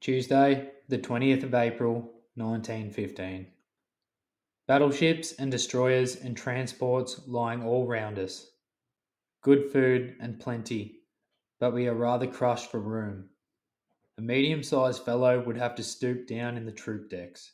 Tuesday, the 20th of April, 1915. Battleships and destroyers and transports lying all round us. Good food and plenty, but we are rather crushed for room. A medium sized fellow would have to stoop down in the troop decks.